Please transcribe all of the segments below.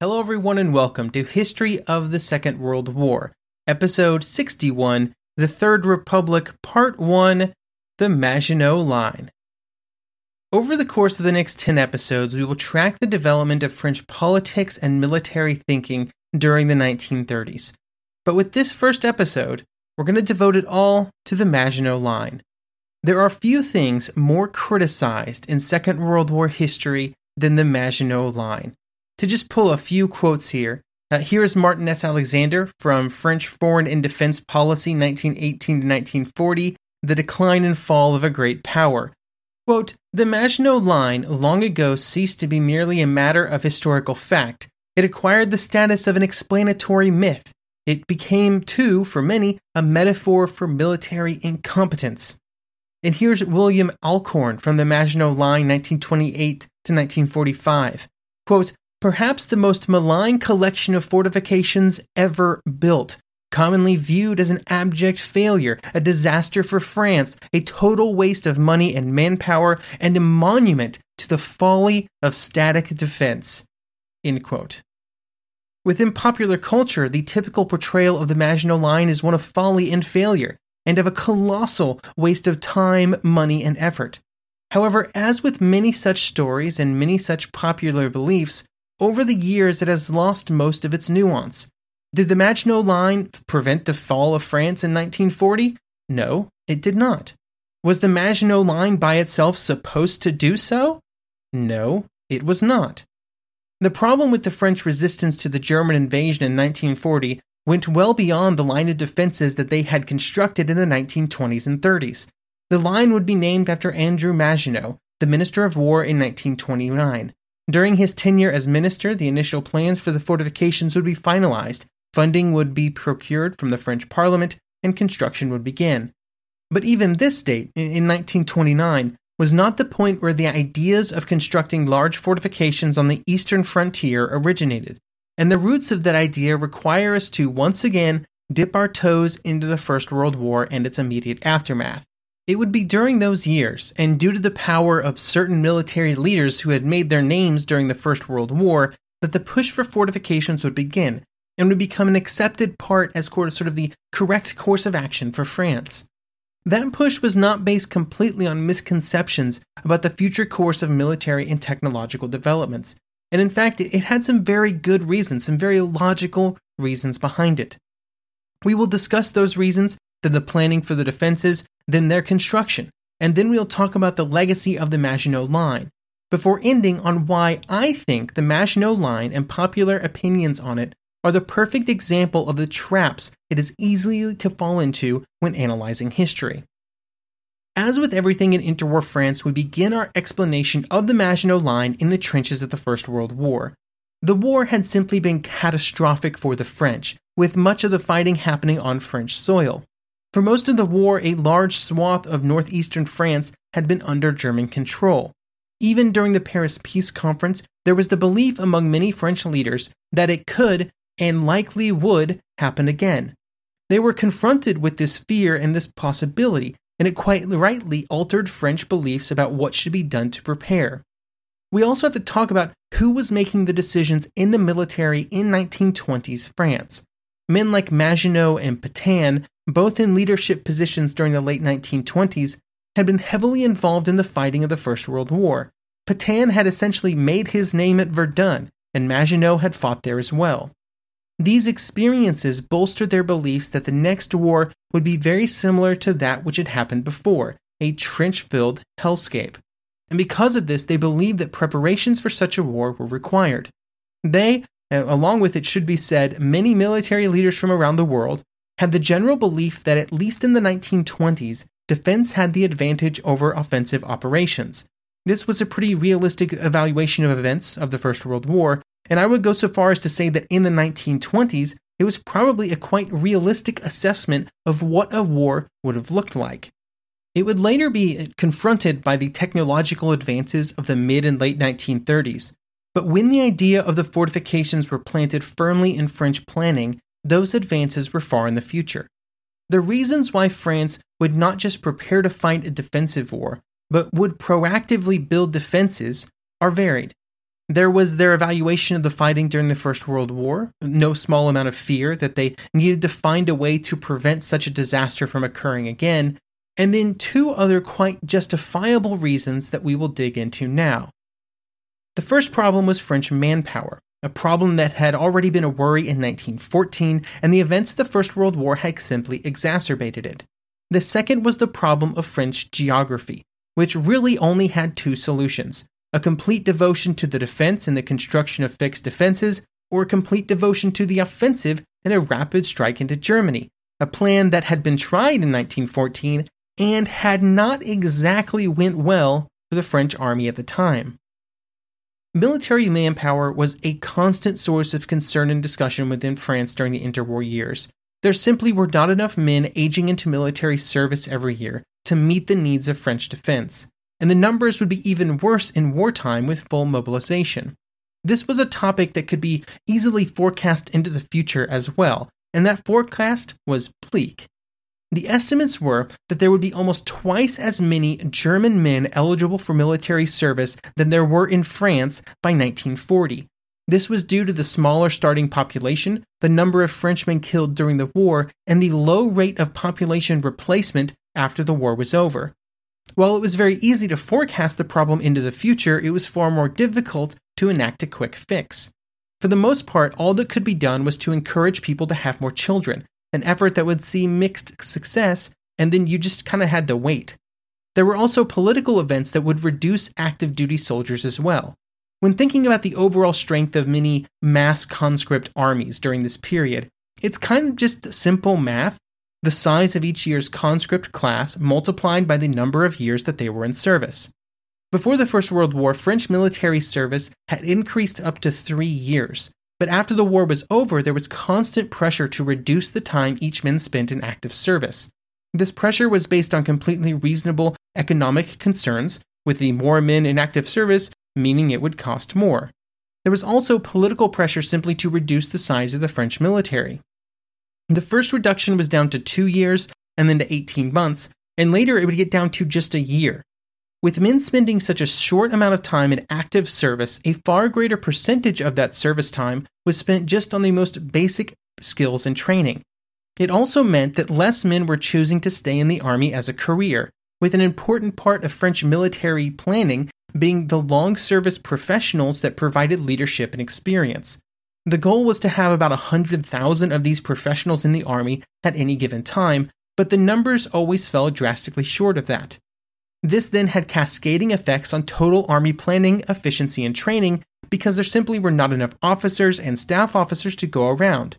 Hello, everyone, and welcome to History of the Second World War, Episode 61 The Third Republic, Part 1 The Maginot Line. Over the course of the next 10 episodes, we will track the development of French politics and military thinking during the 1930s. But with this first episode, we're going to devote it all to the Maginot Line. There are few things more criticized in Second World War history than the Maginot Line to just pull a few quotes here. Uh, here is Martin S. Alexander from French Foreign and Defense Policy 1918 to 1940 The Decline and Fall of a Great Power. Quote, the Maginot Line long ago ceased to be merely a matter of historical fact. It acquired the status of an explanatory myth. It became, too, for many, a metaphor for military incompetence. And here's William Allcorn from the Maginot Line 1928 to 1945. Quote, perhaps the most malign collection of fortifications ever built, commonly viewed as an abject failure, a disaster for France, a total waste of money and manpower, and a monument to the folly of static defense. Within popular culture, the typical portrayal of the Maginot Line is one of folly and failure, and of a colossal waste of time, money, and effort. However, as with many such stories and many such popular beliefs, over the years, it has lost most of its nuance. Did the Maginot Line prevent the fall of France in 1940? No, it did not. Was the Maginot Line by itself supposed to do so? No, it was not. The problem with the French resistance to the German invasion in 1940 went well beyond the line of defenses that they had constructed in the 1920s and 30s. The line would be named after André Maginot, the Minister of War in 1929. During his tenure as minister, the initial plans for the fortifications would be finalized, funding would be procured from the French parliament, and construction would begin. But even this date, in 1929, was not the point where the ideas of constructing large fortifications on the eastern frontier originated, and the roots of that idea require us to once again dip our toes into the First World War and its immediate aftermath. It would be during those years, and due to the power of certain military leaders who had made their names during the First World War, that the push for fortifications would begin and would become an accepted part as sort of the correct course of action for France. That push was not based completely on misconceptions about the future course of military and technological developments, and in fact, it had some very good reasons, some very logical reasons behind it. We will discuss those reasons, then the planning for the defenses, then their construction, and then we'll talk about the legacy of the Maginot Line, before ending on why I think the Maginot Line and popular opinions on it are the perfect example of the traps it is easy to fall into when analyzing history. As with everything in interwar France, we begin our explanation of the Maginot Line in the trenches of the First World War. The war had simply been catastrophic for the French, with much of the fighting happening on French soil. For most of the war, a large swath of northeastern France had been under German control. Even during the Paris Peace Conference, there was the belief among many French leaders that it could, and likely would, happen again. They were confronted with this fear and this possibility, and it quite rightly altered French beliefs about what should be done to prepare. We also have to talk about who was making the decisions in the military in 1920s France. Men like Maginot and Pétain, both in leadership positions during the late 1920s, had been heavily involved in the fighting of the First World War. Pétain had essentially made his name at Verdun, and Maginot had fought there as well. These experiences bolstered their beliefs that the next war would be very similar to that which had happened before a trench filled hellscape. And because of this, they believed that preparations for such a war were required. They, along with it should be said, many military leaders from around the world, had the general belief that at least in the 1920s, defense had the advantage over offensive operations. This was a pretty realistic evaluation of events of the First World War, and I would go so far as to say that in the 1920s, it was probably a quite realistic assessment of what a war would have looked like. It would later be confronted by the technological advances of the mid and late 1930s, but when the idea of the fortifications were planted firmly in French planning, those advances were far in the future. The reasons why France would not just prepare to fight a defensive war, but would proactively build defenses are varied. There was their evaluation of the fighting during the First World War, no small amount of fear that they needed to find a way to prevent such a disaster from occurring again, and then two other quite justifiable reasons that we will dig into now. The first problem was French manpower, a problem that had already been a worry in 1914, and the events of the First World War had simply exacerbated it. The second was the problem of French geography, which really only had two solutions a complete devotion to the defense and the construction of fixed defenses, or a complete devotion to the offensive and a rapid strike into Germany, a plan that had been tried in 1914 and had not exactly went well for the French army at the time. Military manpower was a constant source of concern and discussion within France during the interwar years. There simply were not enough men aging into military service every year to meet the needs of French defense, and the numbers would be even worse in wartime with full mobilization. This was a topic that could be easily forecast into the future as well, and that forecast was bleak. The estimates were that there would be almost twice as many German men eligible for military service than there were in France by 1940. This was due to the smaller starting population, the number of Frenchmen killed during the war, and the low rate of population replacement after the war was over. While it was very easy to forecast the problem into the future, it was far more difficult to enact a quick fix. For the most part, all that could be done was to encourage people to have more children, an effort that would see mixed success, and then you just kind of had to wait. There were also political events that would reduce active duty soldiers as well. When thinking about the overall strength of many mass conscript armies during this period, it's kind of just simple math. The size of each year's conscript class multiplied by the number of years that they were in service. Before the First World War, French military service had increased up to three years, but after the war was over, there was constant pressure to reduce the time each man spent in active service. This pressure was based on completely reasonable economic concerns, with the more men in active service meaning it would cost more. There was also political pressure simply to reduce the size of the French military. The first reduction was down to two years and then to 18 months, and later it would get down to just a year. With men spending such a short amount of time in active service, a far greater percentage of that service time was spent just on the most basic skills and training. It also meant that less men were choosing to stay in the army as a career, with an important part of French military planning being the long service professionals that provided leadership and experience. The goal was to have about 100,000 of these professionals in the army at any given time, but the numbers always fell drastically short of that. This then had cascading effects on total Army planning, efficiency, and training because there simply were not enough officers and staff officers to go around.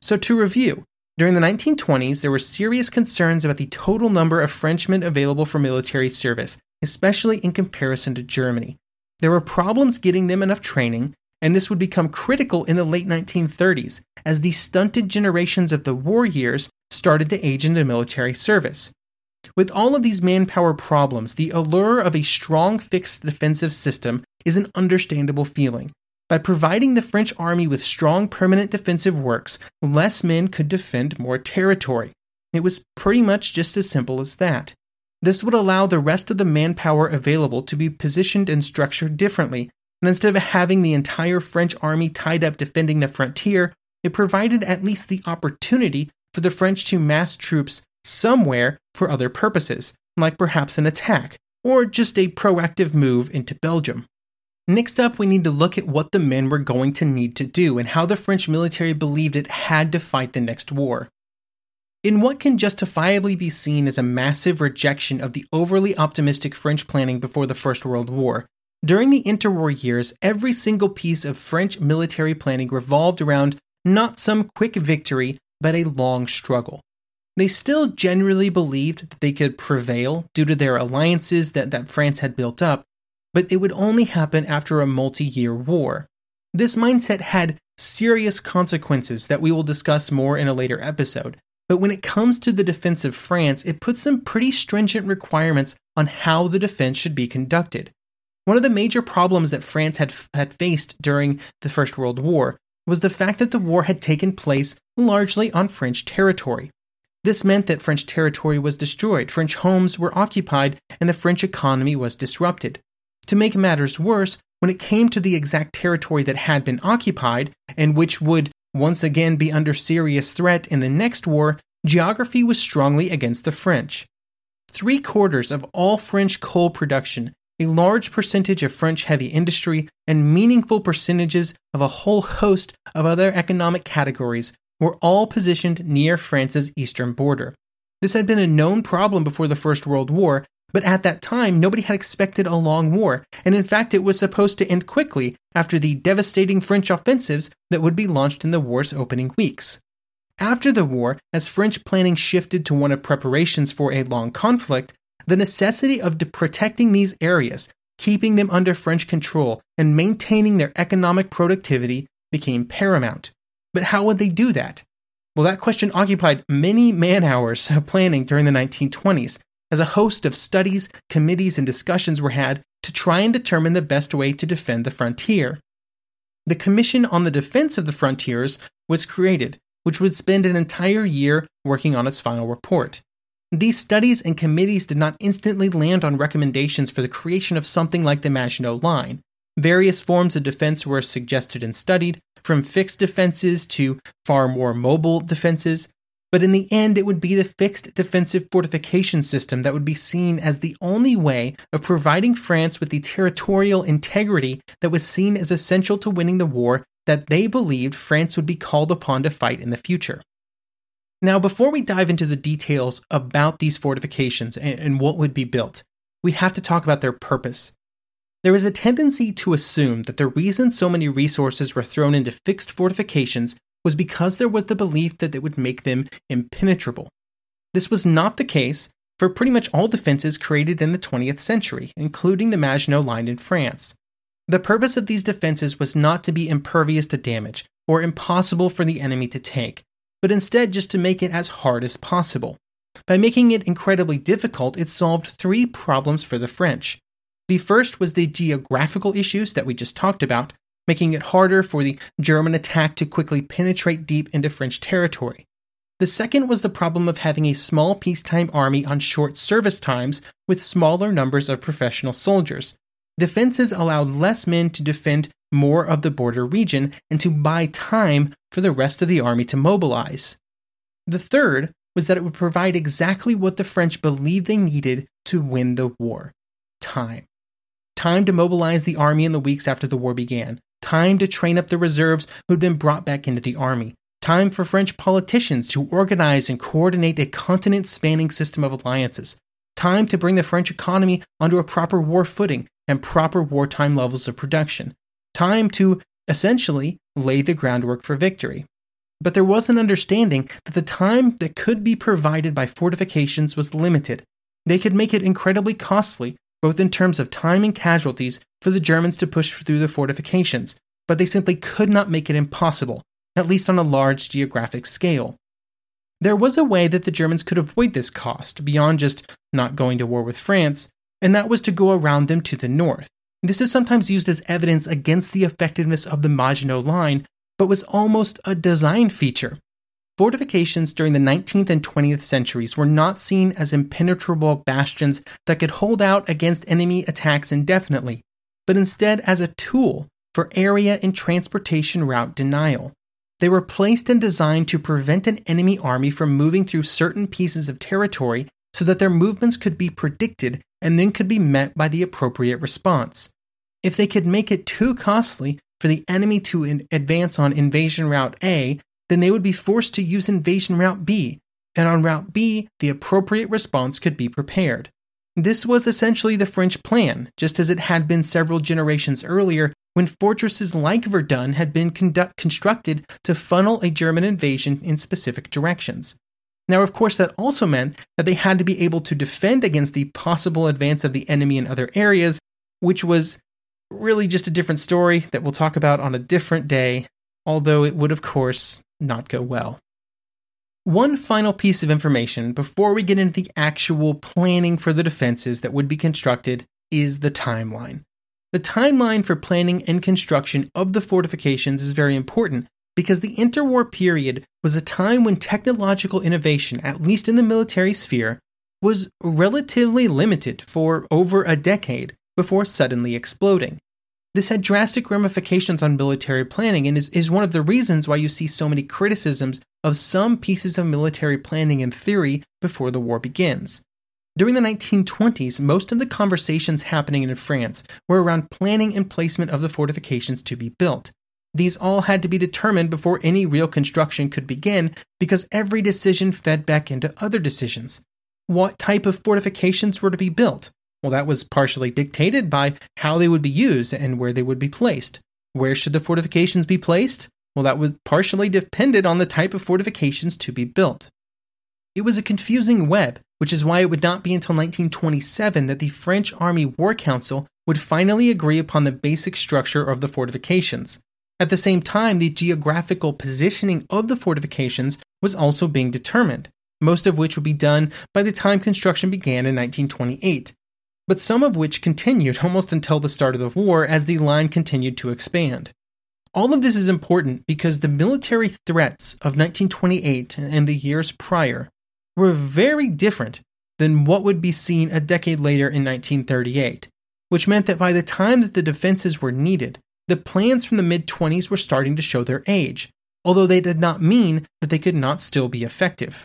So, to review, during the 1920s, there were serious concerns about the total number of Frenchmen available for military service, especially in comparison to Germany. There were problems getting them enough training, and this would become critical in the late 1930s as the stunted generations of the war years started to age into military service. With all of these manpower problems, the allure of a strong fixed defensive system is an understandable feeling. By providing the French army with strong permanent defensive works, less men could defend more territory. It was pretty much just as simple as that. This would allow the rest of the manpower available to be positioned and structured differently, And instead of having the entire French army tied up defending the frontier, it provided at least the opportunity for the French to mass troops somewhere for other purposes, like perhaps an attack, or just a proactive move into Belgium. Next up, we need to look at what the men were going to need to do and how the French military believed it had to fight the next war. In what can justifiably be seen as a massive rejection of the overly optimistic French planning before the First World War, during the interwar years, every single piece of French military planning revolved around not some quick victory, but a long struggle. They still generally believed that they could prevail due to their alliances that, that France had built up, but it would only happen after a multi year war. This mindset had serious consequences that we will discuss more in a later episode. But when it comes to the defense of France, it puts some pretty stringent requirements on how the defense should be conducted. One of the major problems that France had, had faced during the First World War was the fact that the war had taken place largely on French territory. This meant that French territory was destroyed, French homes were occupied, and the French economy was disrupted. To make matters worse, when it came to the exact territory that had been occupied, and which would once again be under serious threat in the next war, geography was strongly against the French. Three quarters of all French coal production, a large percentage of French heavy industry, and meaningful percentages of a whole host of other economic categories were all positioned near France's eastern border. This had been a known problem before the First World War, but at that time, nobody had expected a long war, and in fact, it was supposed to end quickly after the devastating French offensives that would be launched in the war's opening weeks. After the war, as French planning shifted to one of preparations for a long conflict, the necessity of protecting these areas, keeping them under French control, and maintaining their economic productivity became paramount. But how would they do that? Well, that question occupied many man hours of planning during the 1920s, as a host of studies, committees, and discussions were had to try and determine the best way to defend the frontier. The Commission on the Defense of the Frontiers was created, which would spend an entire year working on its final report. These studies and committees did not instantly land on recommendations for the creation of something like the Maginot Line. Various forms of defense were suggested and studied, from fixed defenses to far more mobile defenses, but in the end, it would be the fixed defensive fortification system that would be seen as the only way of providing France with the territorial integrity that was seen as essential to winning the war that they believed France would be called upon to fight in the future. Now, before we dive into the details about these fortifications and, and what would be built, we have to talk about their purpose. There is a tendency to assume that the reason so many resources were thrown into fixed fortifications was because there was the belief that it would make them impenetrable. This was not the case for pretty much all defenses created in the 20th century, including the Maginot Line in France. The purpose of these defenses was not to be impervious to damage or impossible for the enemy to take, but instead just to make it as hard as possible. By making it incredibly difficult, it solved three problems for the French. The first was the geographical issues that we just talked about, making it harder for the German attack to quickly penetrate deep into French territory. The second was the problem of having a small peacetime army on short service times with smaller numbers of professional soldiers. Defenses allowed less men to defend more of the border region and to buy time for the rest of the army to mobilize. The third was that it would provide exactly what the French believed they needed to win the war time. Time to mobilize the army in the weeks after the war began, time to train up the reserves who'd been brought back into the army, time for French politicians to organize and coordinate a continent spanning system of alliances, time to bring the French economy onto a proper war footing and proper wartime levels of production, time to essentially lay the groundwork for victory. But there was an understanding that the time that could be provided by fortifications was limited. They could make it incredibly costly both in terms of time and casualties, for the Germans to push through the fortifications, but they simply could not make it impossible, at least on a large geographic scale. There was a way that the Germans could avoid this cost beyond just not going to war with France, and that was to go around them to the north. This is sometimes used as evidence against the effectiveness of the Maginot Line, but was almost a design feature. Fortifications during the 19th and 20th centuries were not seen as impenetrable bastions that could hold out against enemy attacks indefinitely, but instead as a tool for area and transportation route denial. They were placed and designed to prevent an enemy army from moving through certain pieces of territory so that their movements could be predicted and then could be met by the appropriate response. If they could make it too costly for the enemy to advance on invasion route A, then they would be forced to use invasion route B, and on route B, the appropriate response could be prepared. This was essentially the French plan, just as it had been several generations earlier when fortresses like Verdun had been conduct- constructed to funnel a German invasion in specific directions. Now, of course, that also meant that they had to be able to defend against the possible advance of the enemy in other areas, which was really just a different story that we'll talk about on a different day, although it would, of course, not go well. One final piece of information before we get into the actual planning for the defenses that would be constructed is the timeline. The timeline for planning and construction of the fortifications is very important because the interwar period was a time when technological innovation, at least in the military sphere, was relatively limited for over a decade before suddenly exploding. This had drastic ramifications on military planning and is, is one of the reasons why you see so many criticisms of some pieces of military planning and theory before the war begins. During the 1920s, most of the conversations happening in France were around planning and placement of the fortifications to be built. These all had to be determined before any real construction could begin because every decision fed back into other decisions. What type of fortifications were to be built? Well, that was partially dictated by how they would be used and where they would be placed. Where should the fortifications be placed? Well, that was partially depended on the type of fortifications to be built. It was a confusing web which is why it would not be until 1927 that the French Army War Council would finally agree upon the basic structure of the fortifications. At the same time, the geographical positioning of the fortifications was also being determined, most of which would be done by the time construction began in 1928, but some of which continued almost until the start of the war as the line continued to expand. All of this is important because the military threats of 1928 and the years prior were very different than what would be seen a decade later in 1938, which meant that by the time that the defenses were needed, the plans from the mid 20s were starting to show their age, although they did not mean that they could not still be effective.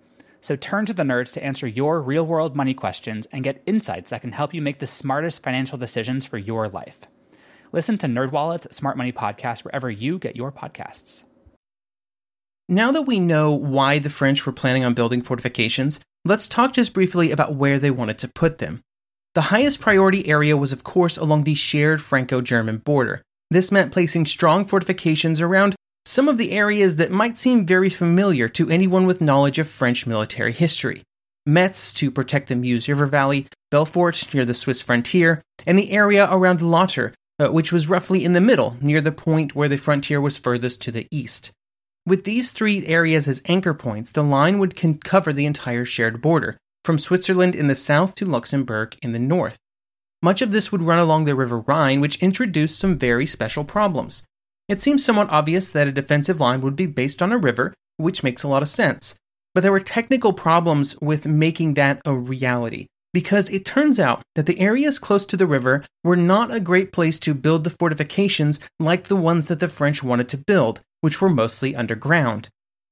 So turn to the nerds to answer your real world money questions and get insights that can help you make the smartest financial decisions for your life. Listen to NerdWallet's Smart Money Podcast wherever you get your podcasts. Now that we know why the French were planning on building fortifications, let's talk just briefly about where they wanted to put them. The highest priority area was, of course, along the shared Franco German border. This meant placing strong fortifications around some of the areas that might seem very familiar to anyone with knowledge of French military history. Metz to protect the Meuse River Valley, Belfort near the Swiss frontier, and the area around Lauter, uh, which was roughly in the middle, near the point where the frontier was furthest to the east. With these three areas as anchor points, the line would cover the entire shared border, from Switzerland in the south to Luxembourg in the north. much of this would run along the River Rhine, which introduced some very special problems. It seems somewhat obvious that a defensive line would be based on a river, which makes a lot of sense. But there were technical problems with making that a reality, because it turns out that the areas close to the river were not a great place to build the fortifications like the ones that the French wanted to build, which were mostly underground.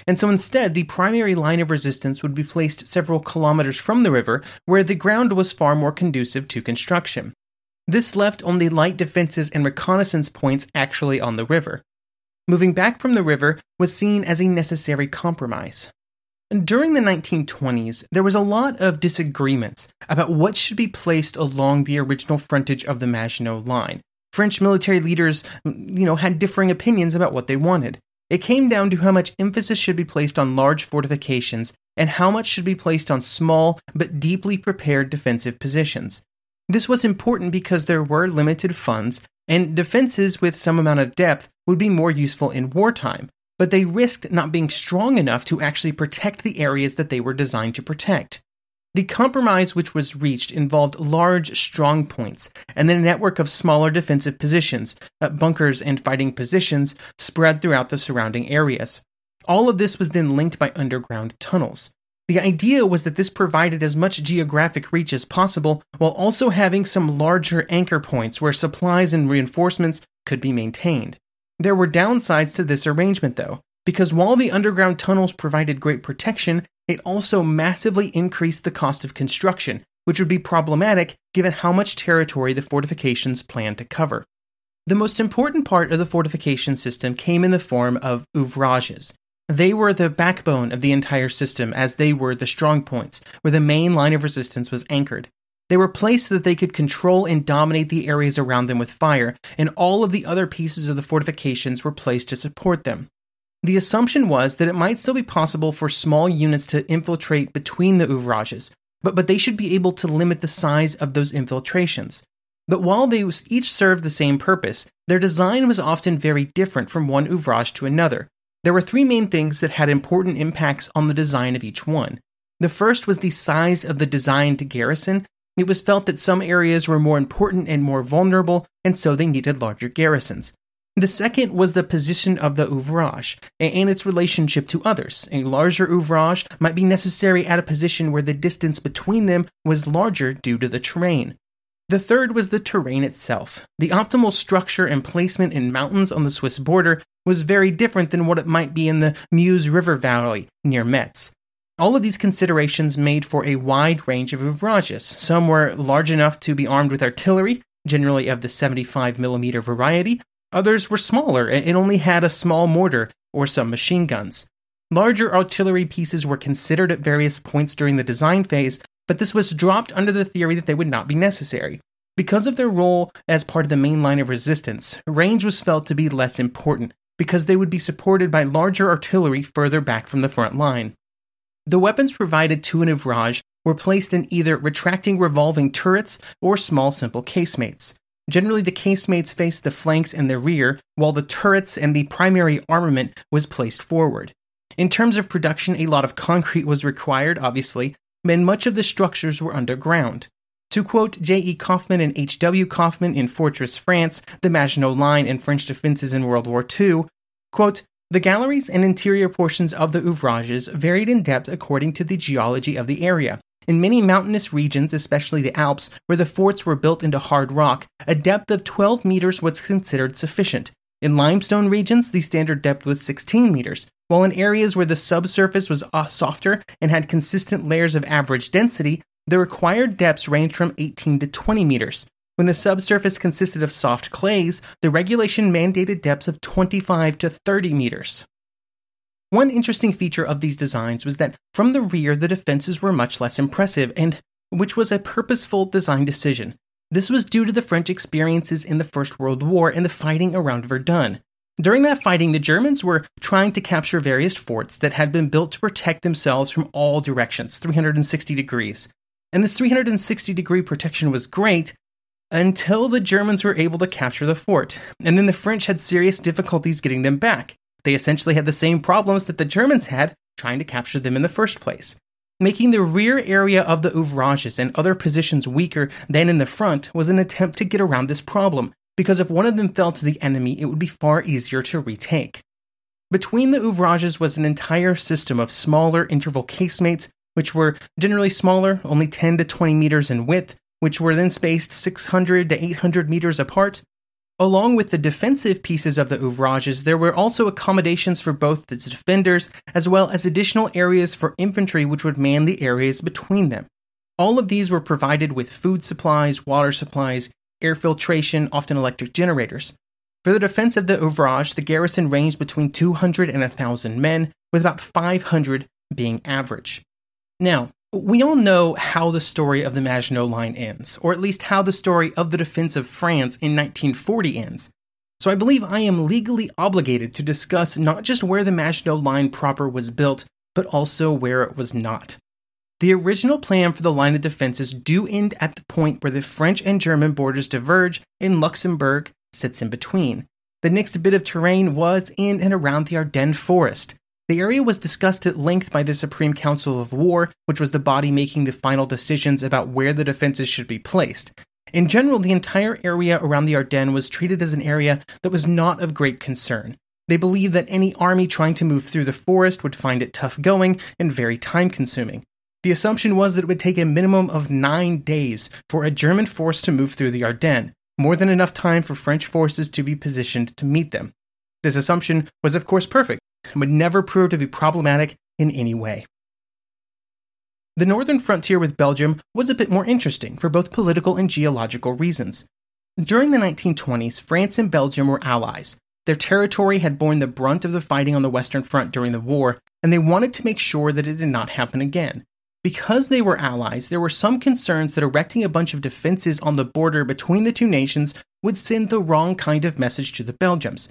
And so instead, the primary line of resistance would be placed several kilometers from the river, where the ground was far more conducive to construction. This left only light defenses and reconnaissance points actually on the river. Moving back from the river was seen as a necessary compromise. During the 1920s, there was a lot of disagreements about what should be placed along the original frontage of the Maginot Line. French military leaders, mm, you know, had differing opinions about what they wanted. It came down to how much emphasis should be placed on large fortifications and how much should be placed on small but deeply prepared defensive positions. This was important because there were limited funds, and defenses with some amount of depth would be more useful in wartime but they risked not being strong enough to actually protect the areas that they were designed to protect. The compromise which was reached involved large strong points and then a network of smaller defensive positions, uh, bunkers, and fighting positions spread throughout the surrounding areas. All of this was then linked by underground tunnels. The idea was that this provided as much geographic reach as possible while also having some larger anchor points where supplies and reinforcements could be maintained. There were downsides to this arrangement, though, because while the underground tunnels provided great protection, it also massively increased the cost of construction, which would be problematic given how much territory the fortifications planned to cover. The most important part of the fortification system came in the form of ouvrages. They were the backbone of the entire system, as they were the strong points, where the main line of resistance was anchored. They were placed so that they could control and dominate the areas around them with fire, and all of the other pieces of the fortifications were placed to support them. The assumption was that it might still be possible for small units to infiltrate between the ouvrages, but, but they should be able to limit the size of those infiltrations. But while they each served the same purpose, their design was often very different from one ouvrage to another. There were three main things that had important impacts on the design of each one. The first was the size of the designed garrison, it was felt that some areas were more important and more vulnerable, and so they needed larger garrisons. The second was the position of the ouvrage and its relationship to others. A larger ouvrage might be necessary at a position where the distance between them was larger due to the terrain. The third was the terrain itself. The optimal structure and placement in mountains on the Swiss border was very different than what it might be in the Meuse River Valley near Metz. All of these considerations made for a wide range of ouvrages. Some were large enough to be armed with artillery, generally of the 75mm variety. Others were smaller and only had a small mortar or some machine guns. Larger artillery pieces were considered at various points during the design phase, but this was dropped under the theory that they would not be necessary. Because of their role as part of the main line of resistance, range was felt to be less important because they would be supported by larger artillery further back from the front line. The weapons provided to an ouvrage were placed in either retracting revolving turrets or small simple casemates. Generally, the casemates faced the flanks and the rear, while the turrets and the primary armament was placed forward. In terms of production, a lot of concrete was required, obviously, and much of the structures were underground. To quote J.E. Kaufmann and H.W. Kaufmann in Fortress France, the Maginot Line, and French defenses in World War II, quote, the galleries and interior portions of the ouvrages varied in depth according to the geology of the area. In many mountainous regions, especially the Alps, where the forts were built into hard rock, a depth of 12 meters was considered sufficient. In limestone regions, the standard depth was 16 meters, while in areas where the subsurface was uh, softer and had consistent layers of average density, the required depths ranged from 18 to 20 meters. When the subsurface consisted of soft clays, the regulation mandated depths of 25 to 30 meters. One interesting feature of these designs was that from the rear the defenses were much less impressive, and which was a purposeful design decision. This was due to the French experiences in the First World War and the fighting around Verdun. During that fighting, the Germans were trying to capture various forts that had been built to protect themselves from all directions, 360 degrees. And this 360 degree protection was great, until the Germans were able to capture the fort, and then the French had serious difficulties getting them back. They essentially had the same problems that the Germans had trying to capture them in the first place. Making the rear area of the ouvrages and other positions weaker than in the front was an attempt to get around this problem, because if one of them fell to the enemy, it would be far easier to retake. Between the ouvrages was an entire system of smaller interval casemates, which were generally smaller, only 10 to 20 meters in width, which were then spaced 600 to 800 meters apart, Along with the defensive pieces of the ouvrages, there were also accommodations for both the defenders as well as additional areas for infantry which would man the areas between them. All of these were provided with food supplies, water supplies, air filtration, often electric generators. For the defense of the ouvrage, the garrison ranged between 200 and 1,000 men, with about 500 being average. Now, we all know how the story of the Maginot Line ends, or at least how the story of the defense of France in 1940 ends. So I believe I am legally obligated to discuss not just where the Maginot Line proper was built, but also where it was not. The original plan for the line of defenses do end at the point where the French and German borders diverge and Luxembourg sits in between. The next bit of terrain was in and around the Ardennes forest, the area was discussed at length by the Supreme Council of War, which was the body making the final decisions about where the defenses should be placed. In general, the entire area around the Ardennes was treated as an area that was not of great concern. They believed that any army trying to move through the forest would find it tough going and very time consuming. The assumption was that it would take a minimum of nine days for a German force to move through the Ardennes, more than enough time for French forces to be positioned to meet them. This assumption was, of course, perfect and would never prove to be problematic in any way. The northern frontier with Belgium was a bit more interesting for both political and geological reasons. During the 1920s, France and Belgium were allies. Their territory had borne the brunt of the fighting on the Western Front during the war, and they wanted to make sure that it did not happen again. Because they were allies, there were some concerns that erecting a bunch of defenses on the border between the two nations would send the wrong kind of message to the Belgians,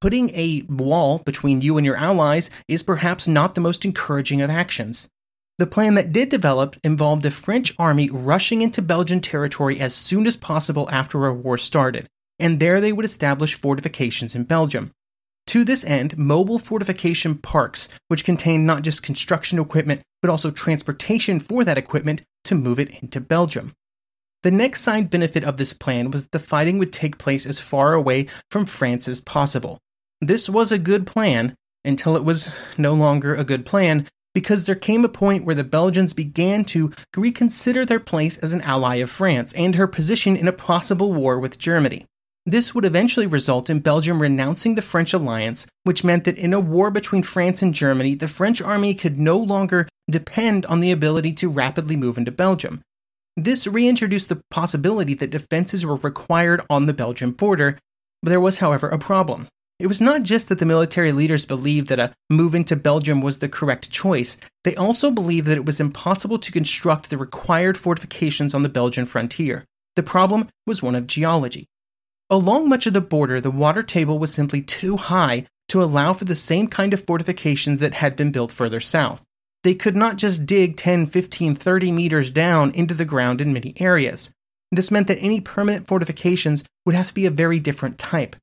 Putting a wall between you and your allies is perhaps not the most encouraging of actions. The plan that did develop involved the French army rushing into Belgian territory as soon as possible after a war started, and there they would establish fortifications in Belgium. To this end, mobile fortification parks, which contained not just construction equipment, but also transportation for that equipment to move it into Belgium. The next side benefit of this plan was that the fighting would take place as far away from France as possible. This was a good plan until it was no longer a good plan because there came a point where the Belgians began to reconsider their place as an ally of France and her position in a possible war with Germany. This would eventually result in Belgium renouncing the French alliance, which meant that in a war between France and Germany, the French army could no longer depend on the ability to rapidly move into Belgium. This reintroduced the possibility that defenses were required on the Belgian border, there was, however, a problem. It was not just that the military leaders believed that a move into Belgium was the correct choice, they also believed that it was impossible to construct the required fortifications on the Belgian frontier. The problem was one of geology. Along much of the border, the water table was simply too high to allow for the same kind of fortifications that had been built further south. They could not just dig 10, 15, 30 meters down into the ground in many areas. This meant that any permanent fortifications would have to be a very different type.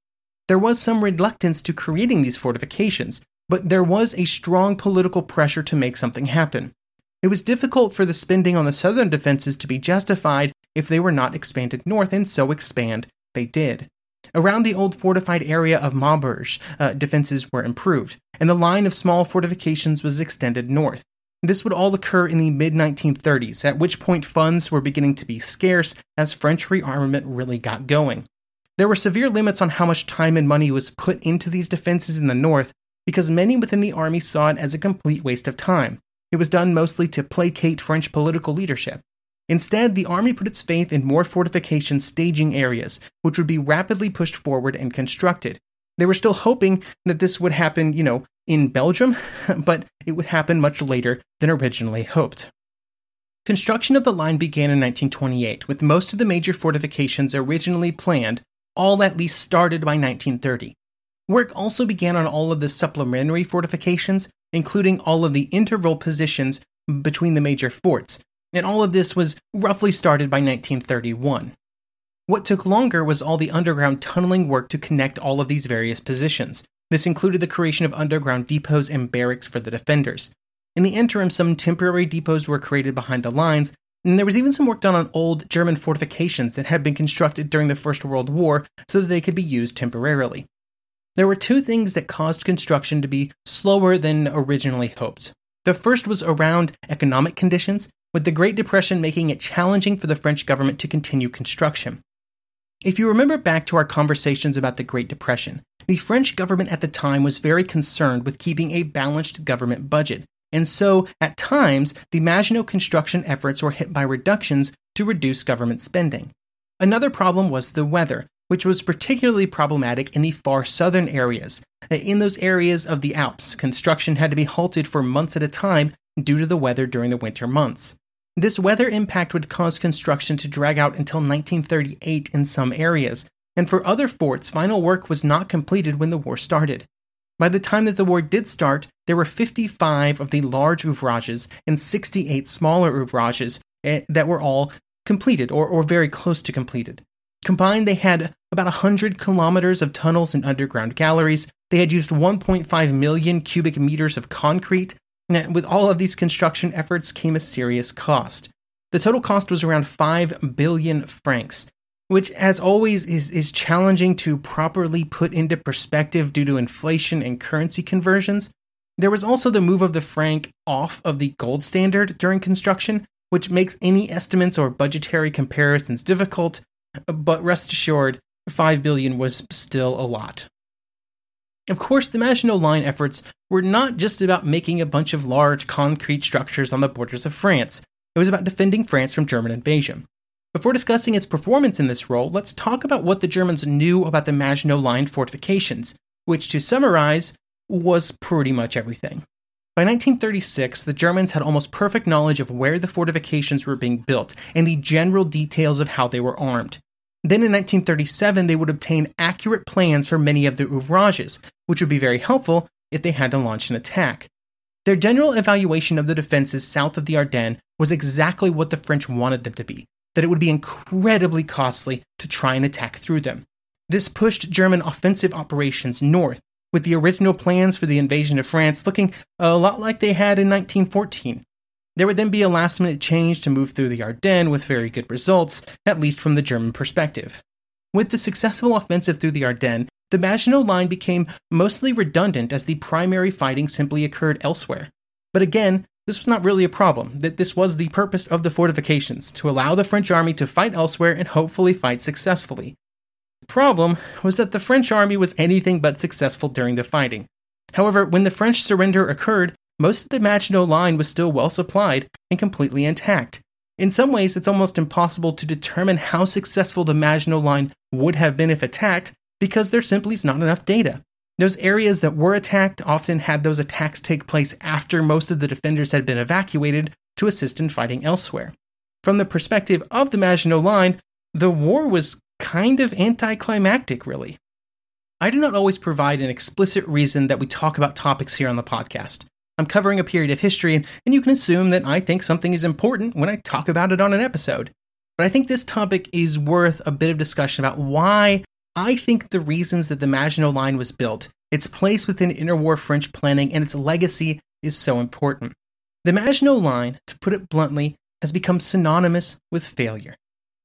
There was some reluctance to creating these fortifications, but there was a strong political pressure to make something happen. It was difficult for the spending on the southern defenses to be justified if they were not expanded north, and so expand they did. Around the old fortified area of Maubeuge, uh, defenses were improved, and the line of small fortifications was extended north. This would all occur in the mid 1930s, at which point funds were beginning to be scarce as French rearmament really got going. There were severe limits on how much time and money was put into these defenses in the North because many within the army saw it as a complete waste of time. It was done mostly to placate French political leadership. Instead, the army put its faith in more fortification staging areas, which would be rapidly pushed forward and constructed. They were still hoping that this would happen, you know, in Belgium, but it would happen much later than originally hoped. Construction of the line began in 1928, with most of the major fortifications originally planned all at least started by 1930. Work also began on all of the supplementary fortifications, including all of the interval positions between the major forts, and all of this was roughly started by 1931. What took longer was all the underground tunneling work to connect all of these various positions. This included the creation of underground depots and barracks for the defenders. In the interim, some temporary depots were created behind the lines, and there was even some work done on old German fortifications that had been constructed during the First World War so that they could be used temporarily. There were two things that caused construction to be slower than originally hoped. The first was around economic conditions, with the Great Depression making it challenging for the French government to continue construction. If you remember back to our conversations about the Great Depression, the French government at the time was very concerned with keeping a balanced government budget, and so at times the Maginot construction efforts were hit by reductions to reduce government spending. Another problem was the weather, which was particularly problematic in the far southern areas. In those areas of the Alps, construction had to be halted for months at a time due to the weather during the winter months. This weather impact would cause construction to drag out until 1938 in some areas, and for other forts, final work was not completed when the war started. By the time that the war did start, there were 55 of the large ouvrages and 68 smaller ouvrages eh, that were all completed or, or very close to completed. Combined, they had about 100 kilometers of tunnels and underground galleries. They had used 1.5 million cubic meters of concrete, now, with all of these construction efforts came a serious cost. The total cost was around 5 billion francs, which, as always, is, is challenging to properly put into perspective due to inflation and currency conversions. There was also the move of the franc off of the gold standard during construction, which makes any estimates or budgetary comparisons difficult, but rest assured, 5 billion was still a lot. Of course, the Maginot Line efforts were not just about making a bunch of large concrete structures on the borders of France. It was about defending France from German invasion. Before discussing its performance in this role, let's talk about what the Germans knew about the Maginot Line fortifications, which, to summarize, was pretty much everything. By 1936, the Germans had almost perfect knowledge of where the fortifications were being built and the general details of how they were armed. Then in 1937, they would obtain accurate plans for many of the ouvrages, which would be very helpful if they had to launch an attack. Their general evaluation of the defenses south of the Ardennes was exactly what the French wanted them to be that it would be incredibly costly to try and attack through them. This pushed German offensive operations north, with the original plans for the invasion of France looking a lot like they had in 1914. There would then be a last minute change to move through the Ardennes with very good results, at least from the German perspective. With the successful offensive through the Ardennes, the Maginot Line became mostly redundant as the primary fighting simply occurred elsewhere. But again, this was not really a problem, that this was the purpose of the fortifications, to allow the French army to fight elsewhere and hopefully fight successfully. The problem was that the French army was anything but successful during the fighting. However, when the French surrender occurred, most of the Maginot Line was still well supplied and completely intact. In some ways, it's almost impossible to determine how successful the Maginot Line would have been if attacked because there simply is not enough data. Those areas that were attacked often had those attacks take place after most of the defenders had been evacuated to assist in fighting elsewhere. From the perspective of the Maginot Line, the war was kind of anticlimactic, really. I do not always provide an explicit reason that we talk about topics here on the podcast. I'm covering a period of history, and, and you can assume that I think something is important when I talk about it on an episode. But I think this topic is worth a bit of discussion about why I think the reasons that the Maginot Line was built, its place within interwar French planning, and its legacy is so important. The Maginot Line, to put it bluntly, has become synonymous with failure.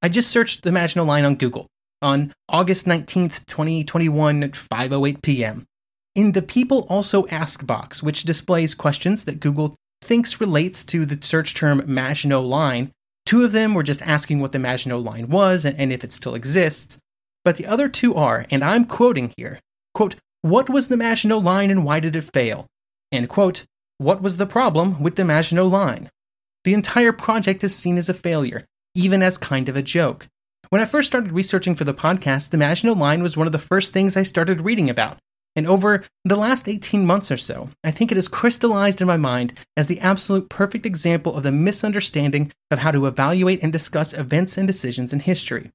I just searched the Maginot Line on Google on August 19th, 2021 at 5:08 p.m. In the People Also Ask box, which displays questions that Google thinks relates to the search term Maginot Line, two of them were just asking what the Maginot Line was and if it still exists. But the other two are, and I'm quoting here, quote, what was the Maginot Line and why did it fail? And quote, what was the problem with the Maginot Line? The entire project is seen as a failure, even as kind of a joke. When I first started researching for the podcast, the Maginot Line was one of the first things I started reading about. And over the last 18 months or so, I think it has crystallized in my mind as the absolute perfect example of the misunderstanding of how to evaluate and discuss events and decisions in history.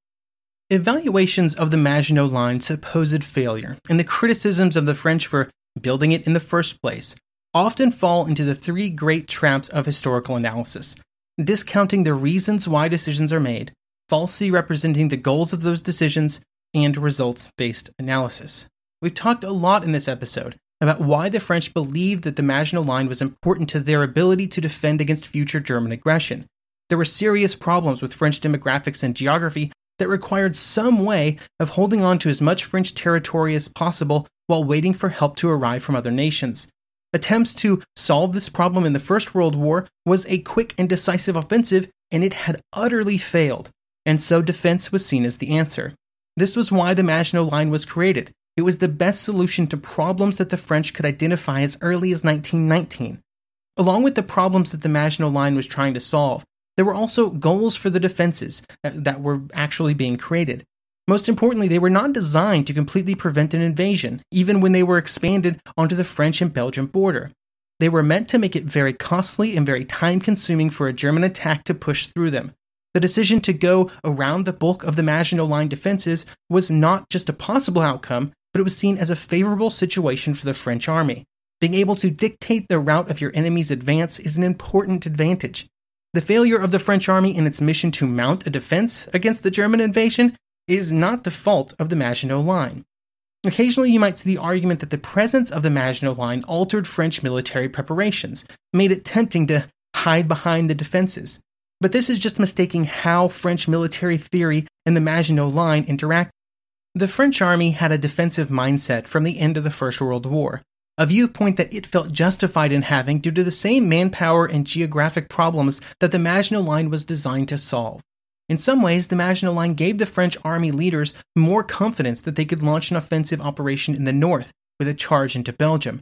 Evaluations of the Maginot Line's supposed failure and the criticisms of the French for building it in the first place often fall into the three great traps of historical analysis discounting the reasons why decisions are made, falsely representing the goals of those decisions, and results based analysis. We've talked a lot in this episode about why the French believed that the Maginot Line was important to their ability to defend against future German aggression. There were serious problems with French demographics and geography that required some way of holding on to as much French territory as possible while waiting for help to arrive from other nations. Attempts to solve this problem in the First World War was a quick and decisive offensive, and it had utterly failed, and so defense was seen as the answer. This was why the Maginot Line was created. It was the best solution to problems that the French could identify as early as 1919. Along with the problems that the Maginot Line was trying to solve, there were also goals for the defenses uh, that were actually being created. Most importantly, they were not designed to completely prevent an invasion, even when they were expanded onto the French and Belgian border. They were meant to make it very costly and very time consuming for a German attack to push through them. The decision to go around the bulk of the Maginot Line defenses was not just a possible outcome, but it was seen as a favorable situation for the French army. Being able to dictate the route of your enemy's advance is an important advantage. The failure of the French army in its mission to mount a defense against the German invasion is not the fault of the Maginot Line. Occasionally, you might see the argument that the presence of the Maginot Line altered French military preparations, made it tempting to hide behind the defenses. But this is just mistaking how French military theory and the Maginot Line interact. The French army had a defensive mindset from the end of the First World War, a viewpoint that it felt justified in having due to the same manpower and geographic problems that the Maginot Line was designed to solve. In some ways, the Maginot Line gave the French army leaders more confidence that they could launch an offensive operation in the north with a charge into Belgium.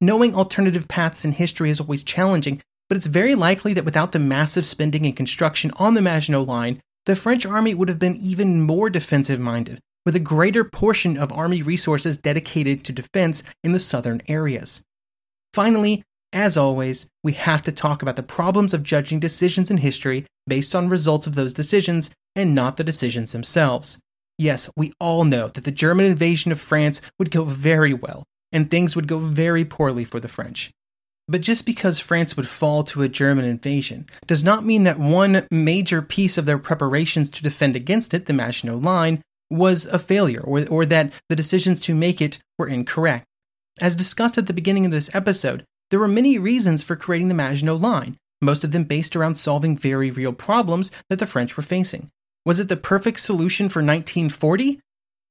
Knowing alternative paths in history is always challenging, but it's very likely that without the massive spending and construction on the Maginot Line, the French army would have been even more defensive minded, with a greater portion of army resources dedicated to defense in the southern areas. Finally, as always, we have to talk about the problems of judging decisions in history based on results of those decisions and not the decisions themselves. Yes, we all know that the German invasion of France would go very well, and things would go very poorly for the French. But just because France would fall to a German invasion does not mean that one major piece of their preparations to defend against it, the Maginot Line, was a failure or, or that the decisions to make it were incorrect. As discussed at the beginning of this episode, there were many reasons for creating the Maginot Line, most of them based around solving very real problems that the French were facing. Was it the perfect solution for 1940?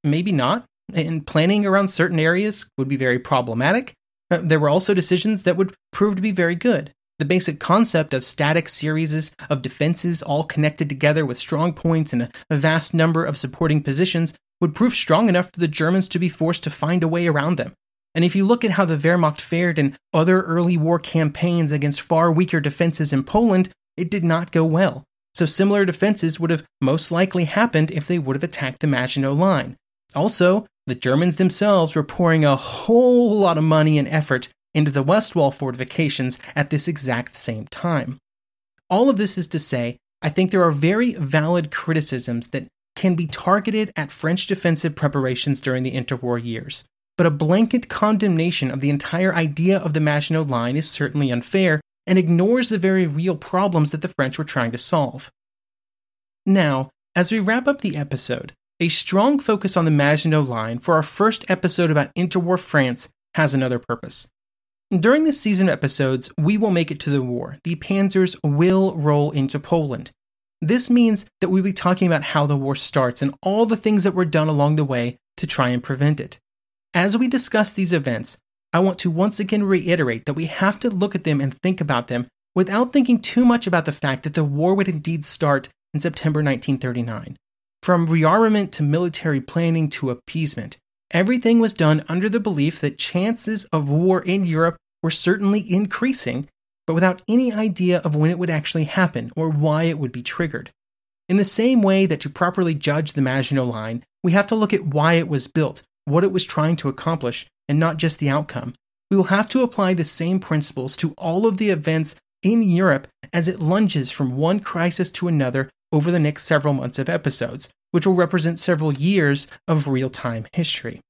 Maybe not, and planning around certain areas would be very problematic. Uh, there were also decisions that would prove to be very good. The basic concept of static series of defenses all connected together with strong points and a vast number of supporting positions would prove strong enough for the Germans to be forced to find a way around them. And if you look at how the Wehrmacht fared in other early war campaigns against far weaker defenses in Poland, it did not go well. So similar defenses would have most likely happened if they would have attacked the Maginot Line. Also, the Germans themselves were pouring a whole lot of money and effort into the West Wall fortifications at this exact same time. All of this is to say, I think there are very valid criticisms that can be targeted at French defensive preparations during the interwar years, but a blanket condemnation of the entire idea of the Maginot Line is certainly unfair and ignores the very real problems that the French were trying to solve. Now, as we wrap up the episode, a strong focus on the Maginot Line for our first episode about interwar France has another purpose. During this season of episodes, we will make it to the war. The Panzers will roll into Poland. This means that we'll be talking about how the war starts and all the things that were done along the way to try and prevent it. As we discuss these events, I want to once again reiterate that we have to look at them and think about them without thinking too much about the fact that the war would indeed start in September 1939. From rearmament to military planning to appeasement, Everything was done under the belief that chances of war in Europe were certainly increasing, but without any idea of when it would actually happen or why it would be triggered. In the same way that to properly judge the Maginot Line, we have to look at why it was built, what it was trying to accomplish, and not just the outcome. We will have to apply the same principles to all of the events in Europe as it lunges from one crisis to another over the next several months of episodes, which will represent several years of real time history.